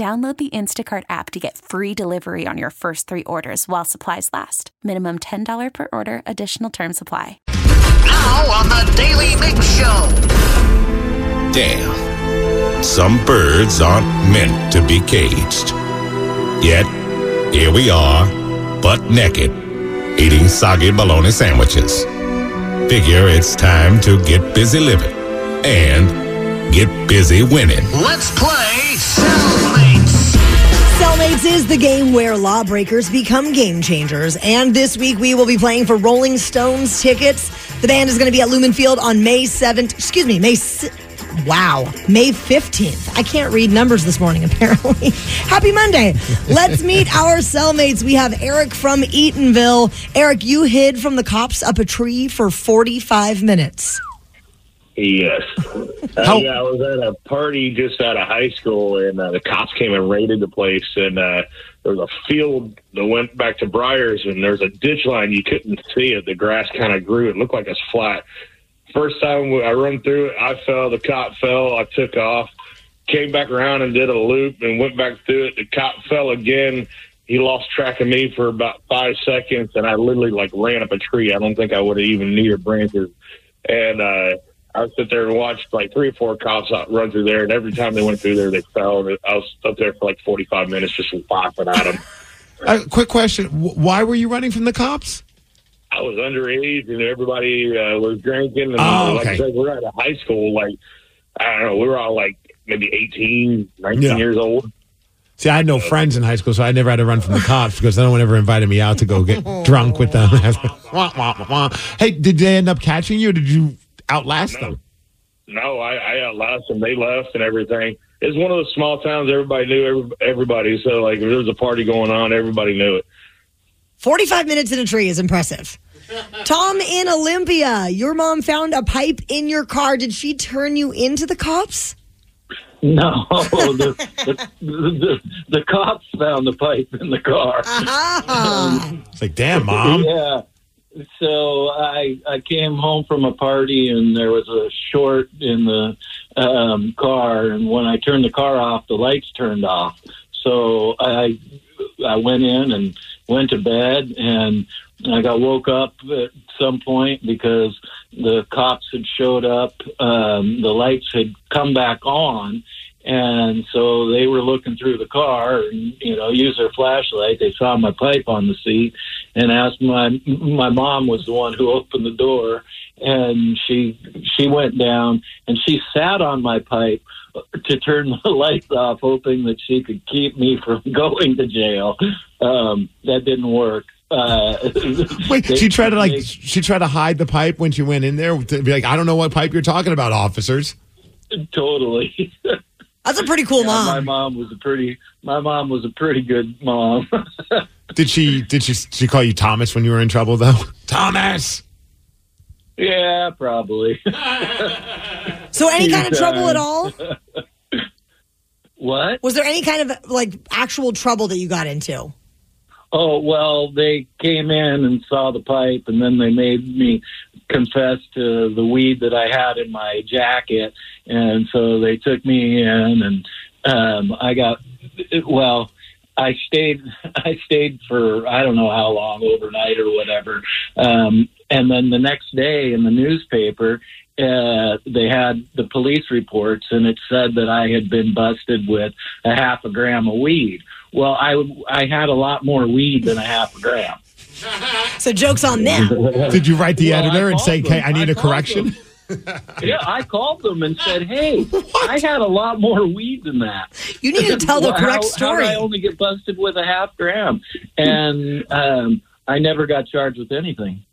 Download the Instacart app to get free delivery on your first three orders while supplies last. Minimum $10 per order, additional term supply. Now on the Daily Mig Show. Damn. Some birds aren't meant to be caged. Yet, here we are, butt naked, eating soggy bologna sandwiches. Figure it's time to get busy living and get busy winning. Let's play Cellmates. Cellmates is the game where lawbreakers become game changers. And this week we will be playing for Rolling Stones tickets. The band is going to be at Lumen Field on May 7th. Excuse me, May. si- Wow, May 15th. I can't read numbers this morning, apparently. Happy Monday. Let's meet our cellmates. We have Eric from Eatonville. Eric, you hid from the cops up a tree for 45 minutes. Yes. Uh, yeah, I was at a party just out of high school, and uh, the cops came and raided the place. And uh, there was a field that went back to Briars, and there's a ditch line. You couldn't see it. The grass kind of grew. It looked like it's flat. First time I run through it, I fell. The cop fell. I took off. Came back around and did a loop and went back through it. The cop fell again. He lost track of me for about five seconds, and I literally like ran up a tree. I don't think I would have even needed branches. And uh, I would sit there and watch like three or four cops out run through there, and every time they went through there, they fell. And I was up there for like 45 minutes just laughing at them. Uh, quick question: Why were you running from the cops? I was underage, and everybody uh, was drinking. And Oh, like I okay. said, we're out of high school. Like I don't know, we were all like maybe 18, 19 Yeah. years old. See, I had no friends in high school, so I never had to run from the cops because no one ever invited me out to go get drunk with them. Hey, did they end up catching you, or did you outlast them? No, I, I outlasted them. They left and everything. It's one of those small towns. Everybody knew every, everybody. So like, if there was a party going on, everybody knew it. 45 minutes in a tree is impressive. Tom in Olympia, your mom found a pipe in your car. Did she turn you into the cops? No, the, the, the, the cops found the pipe in the car. Ah. It's like, damn, mom. Yeah. So I I came home from a party and there was a short in the um, car, and when I turned the car off, the lights turned off. So I I went in and went to bed, and I got woke up at some point because the cops had showed up. Um, the lights had come back on, and so they were looking through the car and you know used their flashlight. They saw my pipe on the seat and asked my my mom was the one who opened the door, and she she went down and she sat on my pipe to turn the lights off, hoping that she could keep me from going to jail. Um, that didn't work. Uh, Wait, they- she tried to like they- she tried to hide the pipe when she went in there to be like, I don't know what pipe you're talking about, officers. totally. That's a pretty cool Yeah, My mom. mom was a pretty. My mom was a pretty good mom. Did she did she Did she call you Thomas when you were in trouble though? Thomas. yeah, probably. So, any kind of She's, trouble at all? what? Was there any kind of like actual trouble that you got into? Oh well, they came in and saw the pipe, and then they made me confess to the weed that I had in my jacket, and so they took me in, and um, I got well. I stayed. I stayed for I don't know how long, overnight or whatever. Um, and then the next day in the newspaper, uh, they had the police reports, and it said that I had been busted with a half a gram of weed. Well, I I had a lot more weed than a half a gram. So jokes on them. Did you write the Well, editor and say, them. "Hey, I need I a correction"? Yeah, I called them and said, "Hey, I had a lot more weed than that." You need to tell the correct how, story. How did I only get busted with a half gram, and um, I never got charged with anything.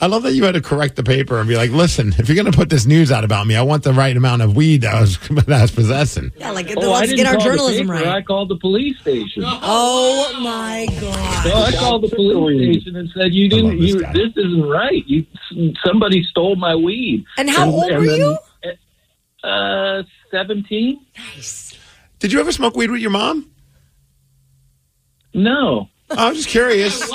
I love that you had to correct the paper and be like, "Listen, if you're going to put this news out about me, I want the right amount of weed that I was, that I was possessing." yeah, like Oh, I let's get our journalism right. I called the police station. Oh my god. So I called the police station and said, "You didn't. this You this isn't right. You somebody stole my weed." And how old were then- you? Uh, seventeen. Nice. Did you ever smoke weed with your mom? No. I was just curious.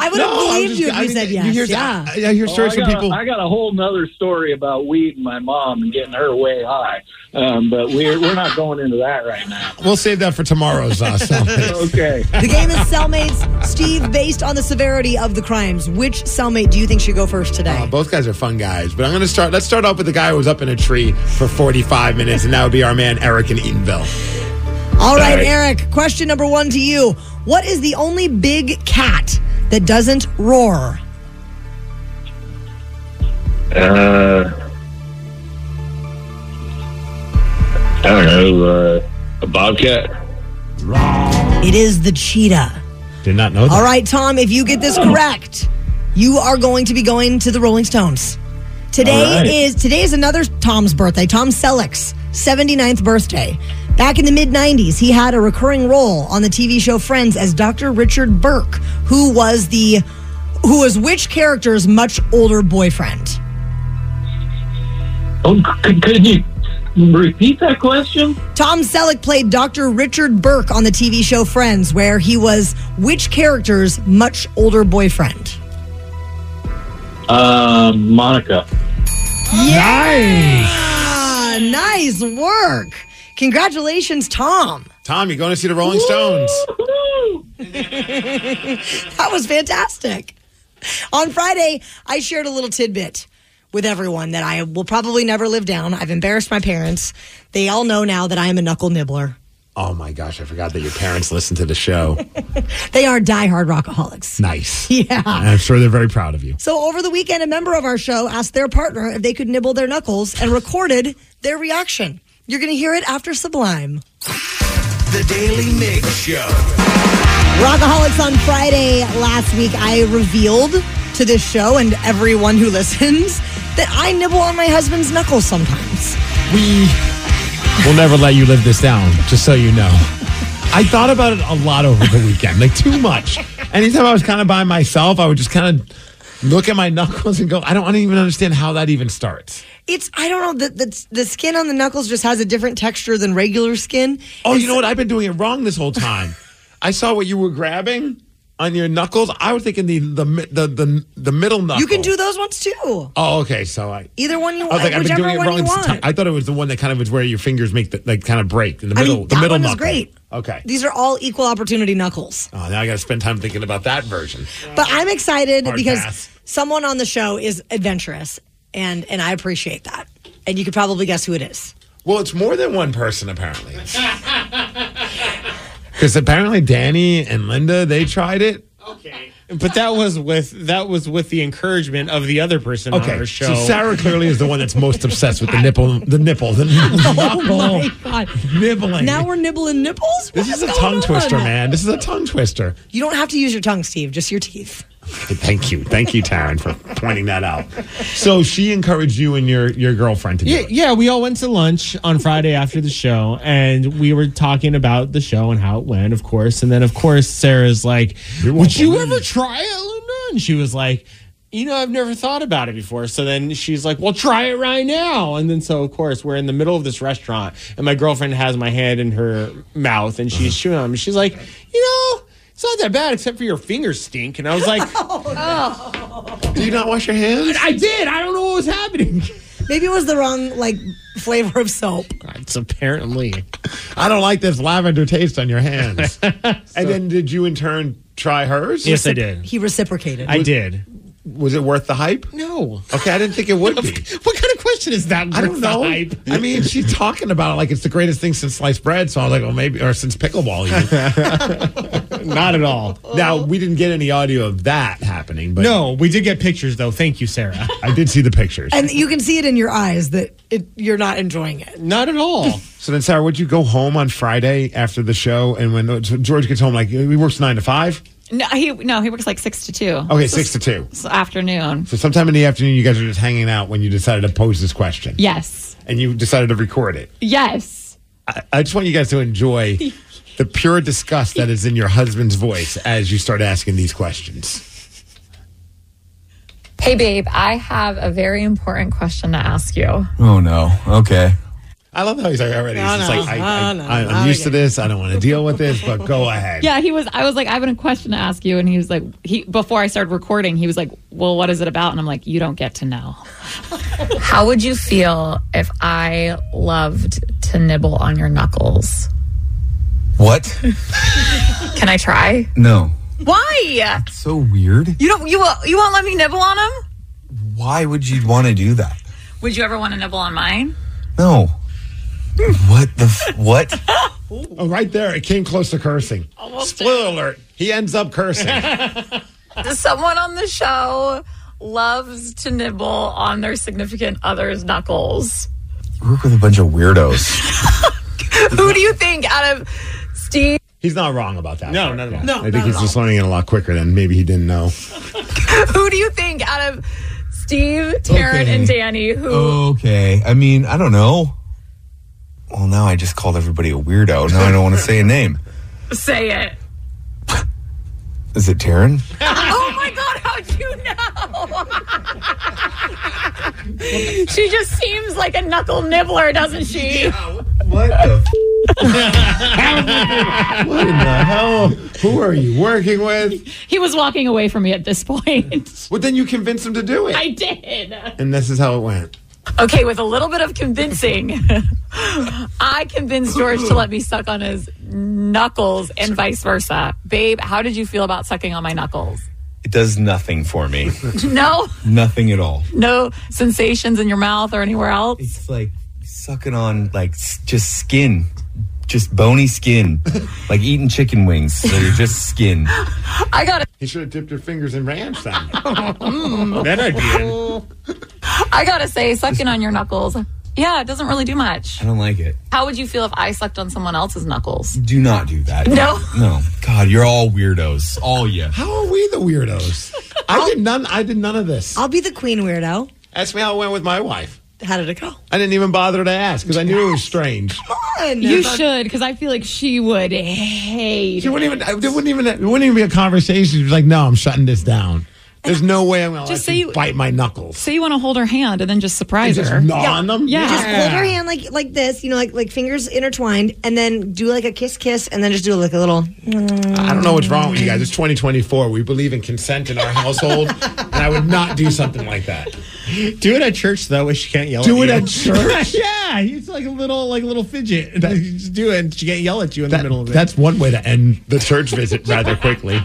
I would have No, believed just- you if I you mean, said yes. You hear, yeah. I, I hear Oh, stories I, from people. I got a whole nother story about weed and my mom and getting her way high, um, but we're we're not going into that right now. We'll save that for tomorrow's uh, cellmate. Okay. The game is cellmates. Steve, based on the severity of the crimes, which cellmate do you think should go first today? Uh, both guys are fun guys, but I'm going to start. Let's start off with the guy who was up in a tree for 45 minutes, and that would be our man Eric in Eatonville. All right, right. Eric, question number one to you. What is the only big cat that doesn't roar? Uh, I don't know. Uh, a bobcat. It is the cheetah. Did not know that. All right, Tom, if you get this correct, you are going to be going to the Rolling Stones. Today All right. is today is another Tom's birthday, Tom Selleck's 79th birthday. Back in the mid 90s, he had a recurring role on the TV show Friends as Dr. Richard Burke, who was the who was which character's much older boyfriend? Oh, could, could you repeat that question? Tom Selleck played Dr. Richard Burke on the TV show Friends, where he was which character's much older boyfriend? Uh, Monica. Yeah! Ah, Nice work. Congratulations, Tom. Tom, you're going to see the Rolling Stones? That was fantastic. On Friday, I shared a little tidbit with everyone that I will probably never live down. I've embarrassed my parents. They all know now that I am a knuckle nibbler. Oh my gosh, I forgot that your parents listen to the show. They are diehard rockaholics. nice. Yeah. And I'm sure they're very proud of you. So over the weekend, a member of our show asked their partner if they could nibble their knuckles and recorded their reaction. You're going to hear it after Sublime. The Daily Mig Show. Rockaholics on Friday last week, I revealed to this show and everyone who listens that I nibble on my husband's knuckles sometimes. We will never let you live this down, just so you know. I thought about it a lot over the weekend, like too much. Anytime I was kind of by myself, I would just kind of look at my knuckles and go, I don't, I don't even understand how that even starts. It's I don't know the, the the skin on the knuckles just has a different texture than regular skin. Oh, It's- you know what? I've been doing it wrong this whole time. I saw what you were grabbing on your knuckles. I was thinking the the the the, the middle knuckle. You can do those ones too. Oh, okay. So I. Either one you I want, was like, I've been doing it wrong. you this want. time. I thought it was the one that kind of is where your fingers make the like kind of break in the I middle. mean, the middle one is knuckle. great. Okay. These are all equal opportunity knuckles. Oh, now I got to spend time thinking about that version. But I'm excited Hard because pass. someone on the show is adventurous, and and I appreciate that. And you could probably guess who it is. Well, it's more than one person apparently. Because apparently Danny and Linda they tried it. Okay. But that was with that was with the encouragement of the other person on Okay, our show. so Sarah clearly is the one that's most obsessed with the nipple, the nipple, the Oh my god! nibbling. Now we're nibbling nipples. this is a going tongue on? twister, man. This is a tongue twister. You don't have to use your tongue, Steve. Just your teeth. Thank you, thank you, Taryn, for pointing that out. So she encouraged you and your your girlfriend to do yeah, it. yeah, we all went to lunch on Friday after the show, and we were talking about the show and how it went, of course. And then, of course, Sarah's like, "Would you ever try it, Linda?" And she was like, "You know, I've never thought about it before." So then she's like, "Well, try it right now." And then, so of course, we're in the middle of this restaurant, and my girlfriend has my hand in her mouth, and she's chewing on me. She's like, "You know." It's not that bad, except for your fingers stink. And I was like, oh Do you not wash your hands? I did. I don't know what was happening. Maybe it was the wrong like flavor of soap. It's apparently. I don't like this lavender taste on your hands. and then did you in turn try hers? Yes, I did. He reciprocated. I did. Was it worth the hype? No. Okay, I didn't think it would be. What kind of question is that? I don't worth the know. hype? I mean, she's talking about it like it's the greatest thing since sliced bread. So I was like, well, maybe, or since pickleball. Even. Not at all. now we didn't get any audio of that happening, but No, we did get pictures though. Thank you, Sarah. I did see the pictures. And you can see it in your eyes that it, you're not enjoying it. Not at all. So then, Sarah, would you go home on Friday after the show? And when so George gets home, like he works nine to five. No, he no, he works like six to two. Okay, six to two. So afternoon. So sometime in the afternoon, you guys are just hanging out when you decided to pose this question. Yes. And you decided to record it. Yes. I, I just want you guys to enjoy the pure disgust that is in your husband's voice as you start asking these questions. Hey babe, I have a very important question to ask you. Oh no. Okay. I love how he's like already. No, He's just no, like, I, I, no, no, I, not I'm used to this. I don't want to deal with this, but go ahead. Yeah, he was I was like, I have a question to ask you and he was like he before I started recording, he was like, Well, what is it about? And I'm like, You don't get to know. How would you feel if I loved to nibble on your knuckles? What? Can I try? No. Why? So weird. You don't you won't- you won't let me nibble on them? Why would you want to do that? Would you ever want to nibble on mine? No. What the f- what? Oh, right there. It came close to cursing. Spoiler alert. He ends up cursing. Someone on the show loves to nibble on their significant other's knuckles. Work with a bunch of weirdos. Who do you think out of Steve? He's not wrong about that. No, part. not at all. No, I think he's just learning it a lot quicker than maybe he didn't know. Who do you think out of Steve, Taryn, Okay. and Danny? Who? Okay. I mean, I don't know. Well, now I just called everybody a weirdo. Now I don't want to say a name. Say it. Is it Taryn? oh my God! How'd you know? she just seems like a knuckle nibbler, doesn't she? What the? What in the hell? Who are you working with? He was walking away from me at this point. Well, then you convinced him to do it. I did. and this is how it went. Okay, with a little bit of convincing, I convinced George to let me suck on his knuckles and vice versa. Babe, how did you feel about sucking on my knuckles? It does nothing for me. No, nothing at all. no sensations in your mouth or anywhere else. It's like sucking on like just skin, just bony skin, like eating chicken wings. So you're just skin. I got it. You should have dipped your fingers in ranch then. Mm. that I did. I gotta say, sucking on your knuckles, yeah, it doesn't really do much. I don't like it. How would you feel if I sucked on someone else's knuckles? Do not do that. No. No. God, you're all weirdos. All you. How are we the weirdos? I did none. I did none of this. I'll be the queen weirdo. Ask me how it went with my wife. How did it go? I didn't even bother to ask because I knew it was strange. Fun. You should, because I feel like she would hate. She wouldn't even. Uh, there wouldn't even. It wouldn't even be a conversation. She's like, "No, I'm shutting this down. There's no way I'm going to Just let say you you- bite my knuckles." So you want to hold her hand and then just surprise And just her? gnaw on them? Yeah. Just hold her hand like like this, you know, like like fingers intertwined, and then do like a kiss kiss, and then just do like a little. I don't know what's wrong with you guys. It's 2024. We believe in consent in our household, and I would not do something like that. Do it at church though, where she can't yell. Do at it you. at church? yeah, it's like a little, like a little fidget. you just do it, and she can't yell at you in the middle of it. that's one way to end the church visit rather quickly.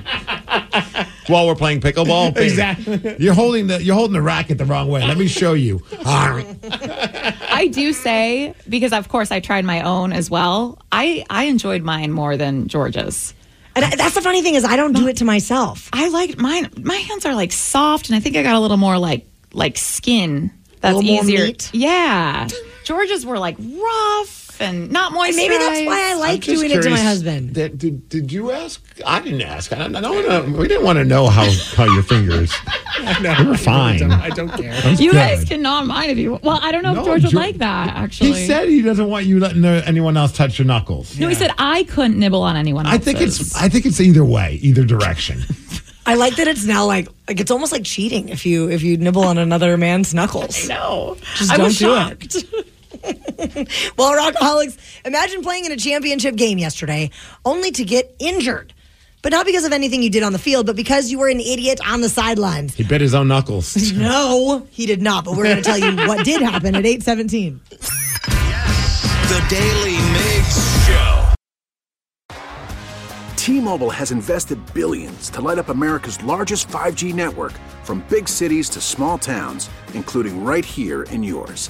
While we're playing pickleball, Babe, Exactly. You're holding the you're holding the racket the wrong way. Let me show you. I do say because of course I tried my own as well. I I enjoyed mine more than George's. And I, that's the funny thing is, I don't do it to myself. I like mine. My hands are like soft, and I think I got a little more like like skin. That's little more easier. meat? Yeah, George's were like rough and not moisturized. Maybe that's why I like just doing it to my husband. Did, did, did you ask? I didn't ask. I don't, I don't wanna, we didn't want to know how, how your fingers. no, You were fine. I don't care. You Good. guys can gnaw mine if you. Well, I don't know No, if George would Geor- like that. Actually, He said he doesn't want you letting no- anyone else touch your knuckles. no. He said I couldn't nibble on anyone I think it's I think it's either way, either direction. I like that it's now like like it's almost like cheating if you if you nibble on another man's knuckles. no. Just I don't was do shocked. it. well, Rockaholics, imagine playing in a championship game yesterday only to get injured. But not because of anything you did on the field, but because you were an idiot on the sidelines. He bit his own knuckles. No, he did not. But we're going to tell you what did happen at 817. The Daily Mig Show. T-Mobile has invested billions to light up America's largest 5G network from big cities to small towns, including right here in yours.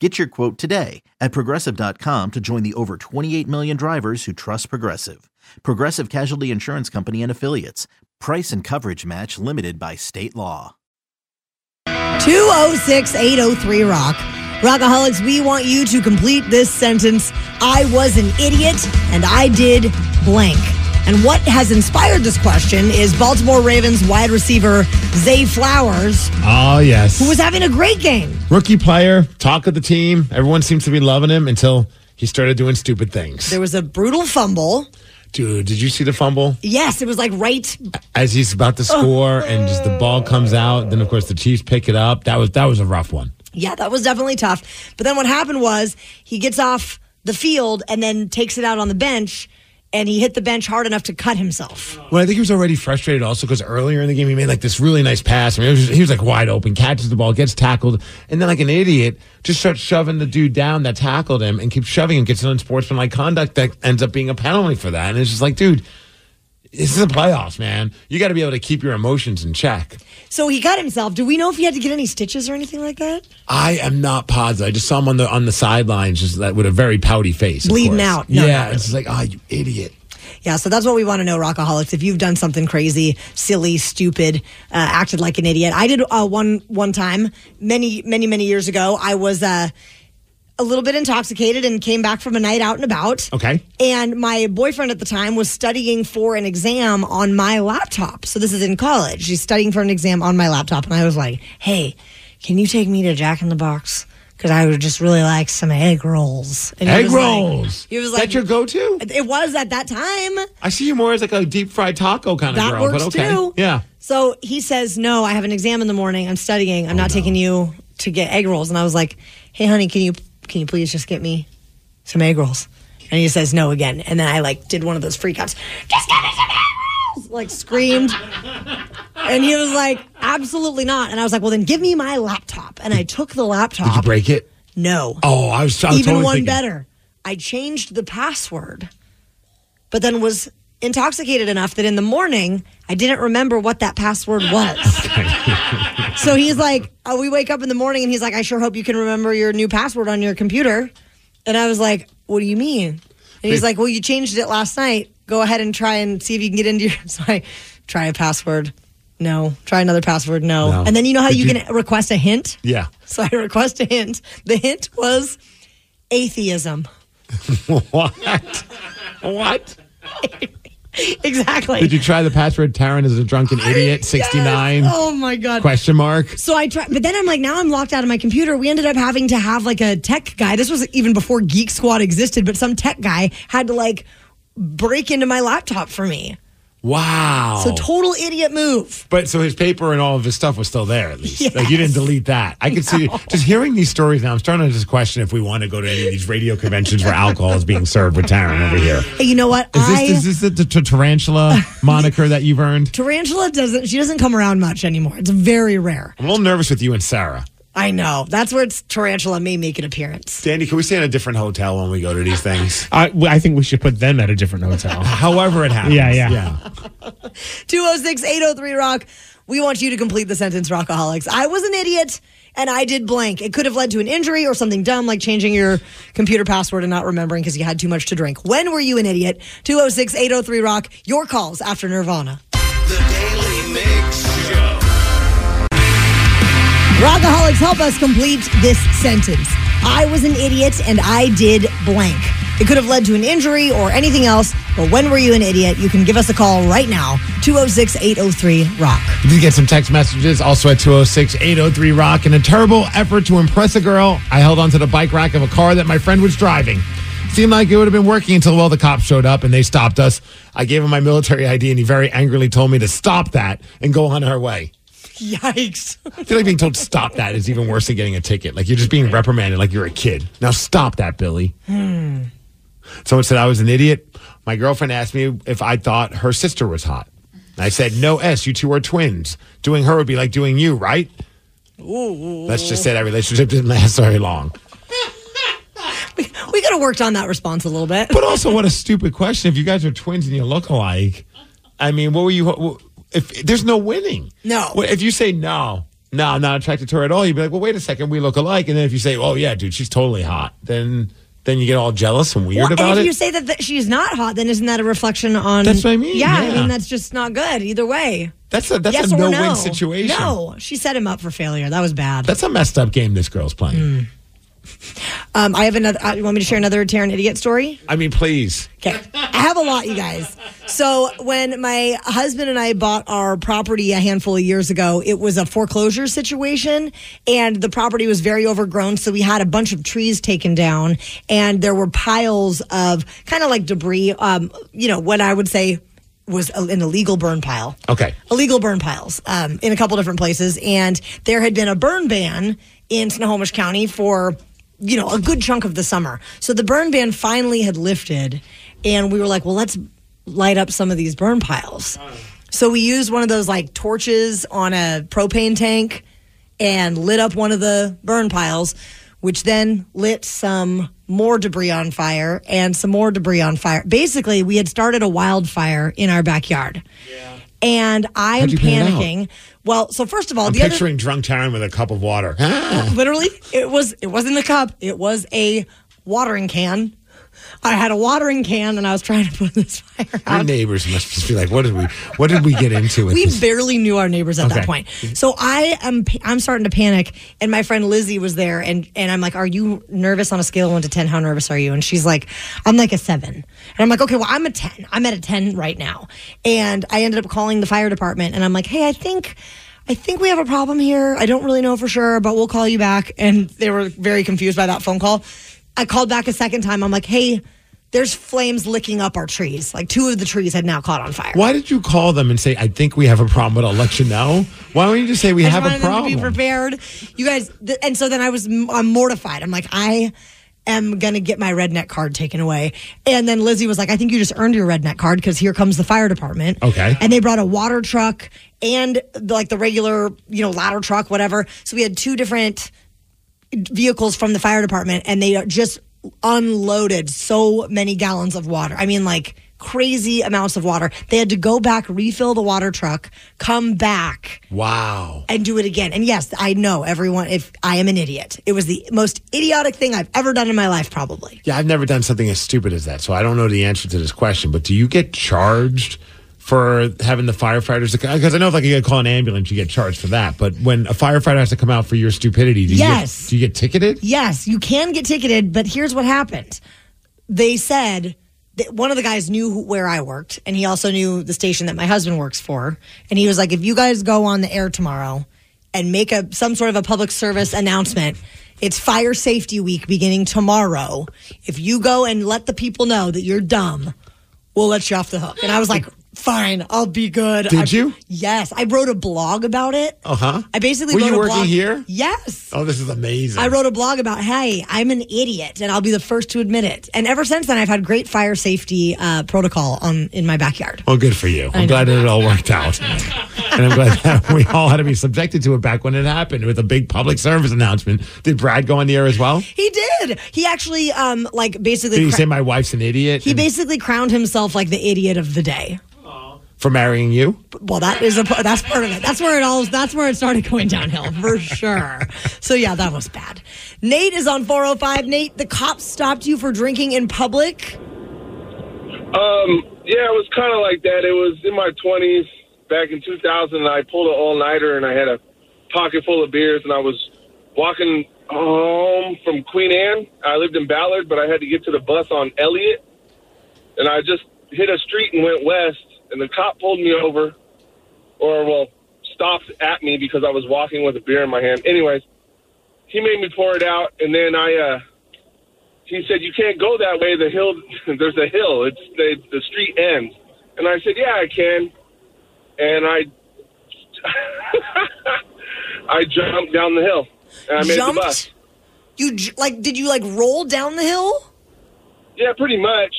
Get your quote today at progressive.com to join the over 28 million drivers who trust Progressive. Progressive Casualty Insurance Company and Affiliates. Price and coverage match limited by state law. 206 803 Rock. Rockaholics, we want you to complete this sentence. I was an idiot and I did blank. And what has inspired this question is Baltimore Ravens wide receiver Zay Flowers, Oh, yes. who was having a great game. Rookie player, talk of the team. Everyone seems to be loving him until he started doing stupid things. There was a brutal fumble. Dude, did you see the fumble? Yes, it was like right. As he's about to score and just the ball comes out, then of course the Chiefs pick it up. That was that was a rough one. Yeah, that was definitely tough. But then what happened was he gets off the field and then takes it out on the bench, and he hit the bench hard enough to cut himself. Well, I think he was already frustrated also because earlier in the game he made like this really nice pass. I mean, was, he was like wide open, catches the ball, gets tackled, and then like an idiot just starts shoving the dude down that tackled him and keeps shoving him, gets an unsportsmanlike conduct that ends up being a penalty for that. And it's just like, dude, this is the playoffs, man. You got to be able to keep your emotions in check. So he got himself. Do we know if he had to get any stitches or anything like that? I am not positive. I just saw him on the on the sidelines, just that with a very pouty face, Bleeding out. No, yeah, not it's just like, oh, you idiot. Yeah, so that's what we want to know, Rockaholics. If you've done something crazy, silly, stupid, uh, acted like an idiot. I did uh, one one time many many many years ago. I was uh, a little bit intoxicated and came back from a night out and about. Okay. And my boyfriend at the time was studying for an exam on my laptop. So this is in college. He's studying for an exam on my laptop, and I was like, "Hey, can you take me to Jack in the Box?" Because I would just really like some egg rolls. And he Egg like- rolls. he was like, That's your go-to? It was at that time. I see you more as like a deep fried taco kind of That girl, works but okay. too. Yeah. So he says, No, I have an exam in the morning. I'm studying. Oh, I'm not taking you to get egg rolls. And I was like, Hey, honey, can you can you please just get me some egg rolls? And he says no again. And then I like did one of those freak outs. Just get me some egg rolls! Like screamed. And he was like, Absolutely not. And I was like, Well, then give me my laptop. And I took the laptop. Did you break it? No. Oh, I was, I was Even totally one thinking- better. I changed the password, but then was intoxicated enough that in the morning I didn't remember what that password was. so he's like, oh, we wake up in the morning and he's like, I sure hope you can remember your new password on your computer. And I was like, what do you mean? And he's like, well, you changed it last night. Go ahead and try and see if you can get into your. So I try a password. No. Try another password. No. No. And then you know how you, you- can request a hint? Yeah. So I request a hint. The hint was atheism. what? What? exactly. Did you try the password Taryn is a drunken idiot 69? Oh my god. Question mark. So I tried, but then I'm like, now I'm locked out of my computer. We ended up having to have like a tech guy. This was even before Geek Squad existed, but some tech guy had to like break into my laptop for me. Wow. So total idiot move. But so his paper and all of his stuff was still there at least. Like you didn't delete that. I can see just hearing these stories now. I'm starting to just question if we want to go to any of these radio conventions where alcohol is being served with Taryn over here. Hey, you know what? Is I this, is this the, t- tarantula moniker that you've earned? Tarantula doesn't. She doesn't come around much anymore. It's very rare. I'm a little nervous with you and Sarah. I know. That's where it's tarantula may make an appearance. Danny, can we stay in a different hotel when we go to these things? I, I think we should put them at a different hotel. However it happens. Yeah, yeah. Yeah. 206 803 Rock. We want you to complete the sentence, Rockaholics. I was an idiot and I did blank. It could have led to an injury or something dumb like changing your computer password and not remembering because you had too much to drink. When were you an idiot? 206 803 Rock. Your calls after Nirvana. Rockaholics, help us complete this sentence. I was an idiot and I did blank. It could have led to an injury or anything else, but when were you an idiot? You can give us a call right now, 206 803 Rock. You did get some text messages also at 206 803 Rock. In a terrible effort to impress a girl, I held onto the bike rack of a car that my friend was driving. Seemed like it would have been working until, well, the cops showed up and they stopped us. I gave him my military ID and he very angrily told me to stop that and go on our way. Yikes. I feel like being told to stop that is even worse than getting a ticket. Like you're just being reprimanded like you're a kid. Now stop that, Billy. Hmm. Someone said I was an idiot. My girlfriend asked me if I thought her sister was hot. I said, no, S, you two are twins. Doing her would be like doing you, right? Let's just say that relationship didn't last very long. We could have worked on that response a little bit. But also, what a stupid question. If you guys are twins and you look alike, I mean, what were you? If there's no winning, No. If you say no, no, I'm not attracted to her at all, you'd be like, well, wait a second, we look alike. And then if you say, oh yeah, dude, she's totally hot, then then you get all jealous and weird Well, about and if it. you say that, that she's not hot, then isn't that a reflection on? That's what I mean, Yeah, I mean that's just not good either way. that's a that's yes a no no win situation. No, she set him up for failure. That was bad. That's a messed up game this girl's playing. Hmm. Um, I have another. Uh, you want me to share another Taryn idiot story? I mean, please. Okay, I have a lot, you guys. So when my husband and I bought our property a handful of years ago, it was a foreclosure situation, and the property was very overgrown. So we had a bunch of trees taken down, and there were piles of kind of like debris. Um, you know what I would say was an illegal burn pile Okay. illegal burn piles um, in a couple different places, and there had been a burn ban in Snohomish County for you know a good chunk of the summer. So the burn ban finally had lifted, and we were like, well, let's light up some of these burn piles. So we used one of those like torches on a propane tank and lit up one of the burn piles, which then lit some more debris on fire and some more debris on fire. Basically, we had started a wildfire in our backyard. And I am How'd you put it out? panicking. Well, so first of all, I'm the other picturing drunk Taryn with a cup of water. literally it was it wasn't a cup it was a watering can i had a watering can and i was trying to put this fire out. Our neighbors must just be like, what did we what did we get into with we this? barely knew our neighbors at Okay. that point so i am i'm starting to panic and my friend lizzie was there and and i'm like are you nervous on a scale of 1 to 10 how nervous are you and she's like i'm like a 7 and i'm like okay well i'm a 10 i'm at a 10 right now and i ended up calling the fire department and i'm like hey i think I think we have a problem here. I don't really know for sure, but we'll call you back. And they were very confused by that phone call. I called back a second time. I'm like, hey, there's flames licking up our trees. Like two of the trees had now caught on fire. Why did you call them and say, I think we have a problem, but I'll let you know? Why don't you just say we I have a to problem? be prepared. You guys, th- and so then I was I'm mortified. I'm like, I am gonna get my redneck card taken away. And then Lizzie was like, I think you just earned your redneck card because here comes the fire department. Okay. And they brought a water truck and the, like the regular, you know, ladder truck, whatever. So we had two different vehicles from the fire department and they just unloaded so many gallons of water. I mean, like crazy amounts of water. They had to go back, refill the water truck, come back Wow. and do it again. And yes, I know everyone, if I am an idiot, it was the most idiotic thing I've ever done in my life, probably. Yeah, I've never done something as stupid as that, so I don't know the answer to this question. But do you get charged for having the firefighters? Because I know if like you get call an ambulance, you get charged for that. But when a firefighter has to come out for your stupidity, do you Yes. get, do you get ticketed? Yes, you can get ticketed, but here's what happened. They said that one of the guys knew who, where I worked, and he also knew the station that my husband works for. And he was like, if you guys go on the air tomorrow and make a some sort of a public service announcement, it's fire safety week beginning tomorrow. If you go and let the people know that you're dumb, we'll let you off the hook. And I was like, fine, I'll be good. Did I- you? Yes. I wrote a blog about it. Uh huh. I basically Were wrote you a working blog- here? Yes. Oh, this is amazing. I wrote a blog about, hey, I'm an idiot, and I'll be the first to admit it. And ever since then, I've had great fire safety uh, protocol on in my backyard. Well, good for you. I I'm know. glad that it all worked out. and I'm glad that we all had to be subjected to it back when it happened with a big public service announcement. Did Brad go on the air as well? He did. He actually, um, like, basically. Did he cra- say my wife's an idiot he and- basically crowned himself like the idiot of the day. For marrying you? Well, that is a that's part of it. That's where it all that's where it started going downhill for sure. So yeah, that was bad. Nate is on 405. Nate, the cops stopped you for drinking in public. Um, yeah, it was kind of like that. It was in my 20s back in 2000. I pulled an all nighter and I had a pocket full of beers and I was walking home from Queen Anne. I lived in Ballard, but I had to get to the bus on Elliott. And I just hit a street and went west. And the cop pulled me over, or, well, stopped at me because I was walking with a beer in my hand. Anyways, he made me pour it out. And then I, uh, he said, "You can't go that way. The hill, there's a hill. It's the the street ends." And I said, "Yeah, I can." And I, I jumped down the hill, and I made Jumped? the bus. You j- like did you like roll down the hill? Yeah, pretty much,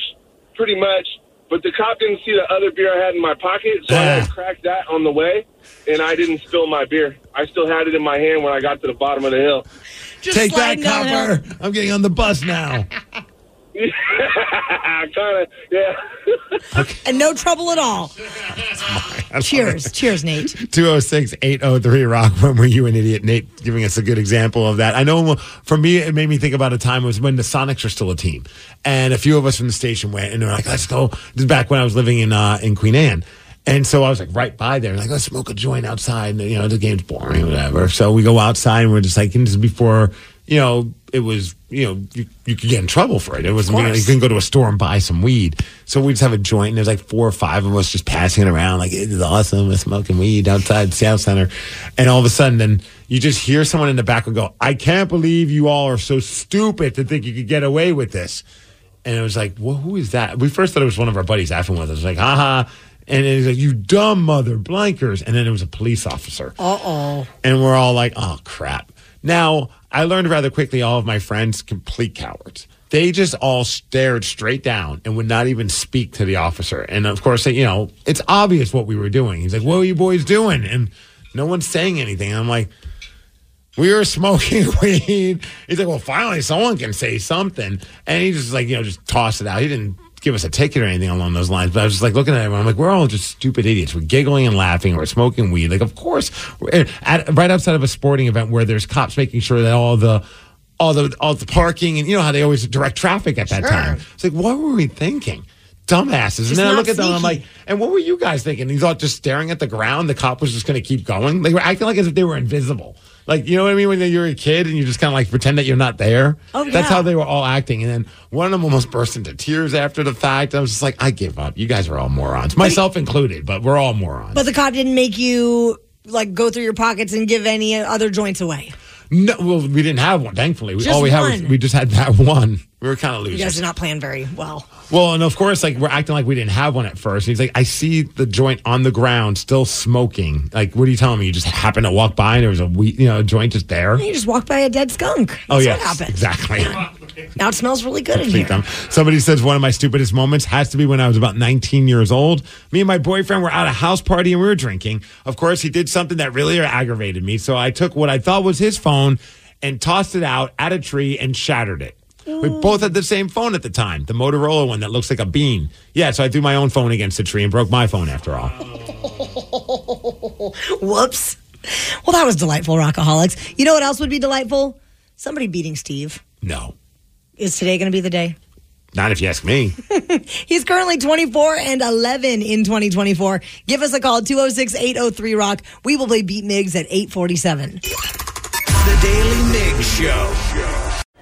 pretty much. But the cop didn't see the other beer I had in my pocket, so I had cracked that on the way, and I didn't spill my beer. I still had it in my hand when I got to the bottom of the hill. Take that, copper. I'm getting on the bus now. kind of, yeah. Okay. And no trouble at all. Cheers. Cheers, Nate. 206 803 Rock. When were you an idiot? Nate giving us a good example of that. I know for me, it made me think about a time was when the Sonics were still a team. And a few of us from the station went and they're like, let's go. This is back when I was living in, uh, in Queen Anne. And so I was like right by there, like, let's smoke a joint outside. And, you know, the game's boring, whatever. So we go outside and we're just like, and this is before, you know, it was, you know, you, you could get in trouble for it. It wasn't, you, couldn't go to a store and buy some weed. So we just have a joint and there's like four or five of us just passing it around. Like, it is awesome. We're smoking weed outside Seattle Center. And all of a sudden, then you just hear someone in the back will go, I can't believe you all are so stupid to think you could get away with this. And it was like, well, who is that? We first thought it was one of our buddies laughing with us. Like, haha. And it was like, you dumb mother blankers. And then it was a police officer. Uh oh. And we're all like, oh, crap. Now, I learned rather quickly all of my friends, complete cowards. They just all stared straight down and would not even speak to the officer. And of course, you know, it's obvious what we were doing. He's like, what are you boys doing? And no one's saying anything. I'm like, we were smoking weed. He's like, well, finally someone can say something. And he just like, you know, just tossed it out. He didn't give us a ticket or anything along those lines. But I was just like looking at everyone. I'm like, we're all just stupid idiots. We're giggling and laughing. We're smoking weed. Like, of course, at, right outside of a sporting event where there's cops making sure that all the all the all the parking and you know how they always direct traffic at that Sure. time. It's like, what were we thinking? Dumbasses. Just and then I look at them, I'm like, and what were you guys thinking? You thought just staring at the ground, the cop was just going to keep going? They were acting like as if they were invisible. Like, you know what I mean? When you're a kid and you just kind of like pretend that you're not there. Oh, That's how they were all acting. And then one of them almost burst into tears after the fact. I was just like, I give up. You guys are all morons, myself included, but we're all morons. But the cop didn't make you like go through your pockets and give any other joints away. No, well, we didn't have one, thankfully. We, all we had was we just had that one. We were kind of losing. You guys did not plan very well. Well, and of course, like we're acting like we didn't have one at first. And he's like, I see the joint on the ground still smoking. Like, what are you telling me? You just happened to walk by and there was a you know, a joint just there. You just walked by a dead skunk. That's oh yeah, what happened. exactly. Now it smells really good in here. them. Somebody says one of my stupidest moments has to be when I was about 19 years old. Me and my boyfriend were at a house party and we were drinking. Of course, he did something that really aggravated me. So I took what I thought was his phone and tossed it out at a tree and shattered it. We both had the same phone at the time, the Motorola one that looks like a bean. Yeah, so I threw my own phone against the tree and broke my phone after all. Whoops. Well, that was delightful, Rockaholics. You know what else would be delightful? Somebody beating Steve. No, Is today going to be the day? not if you ask me. He's currently 24 and 11 in 2024. Give us a call 206 803 Rock. We will play Beat Migs at 847. The Daily Mig Show.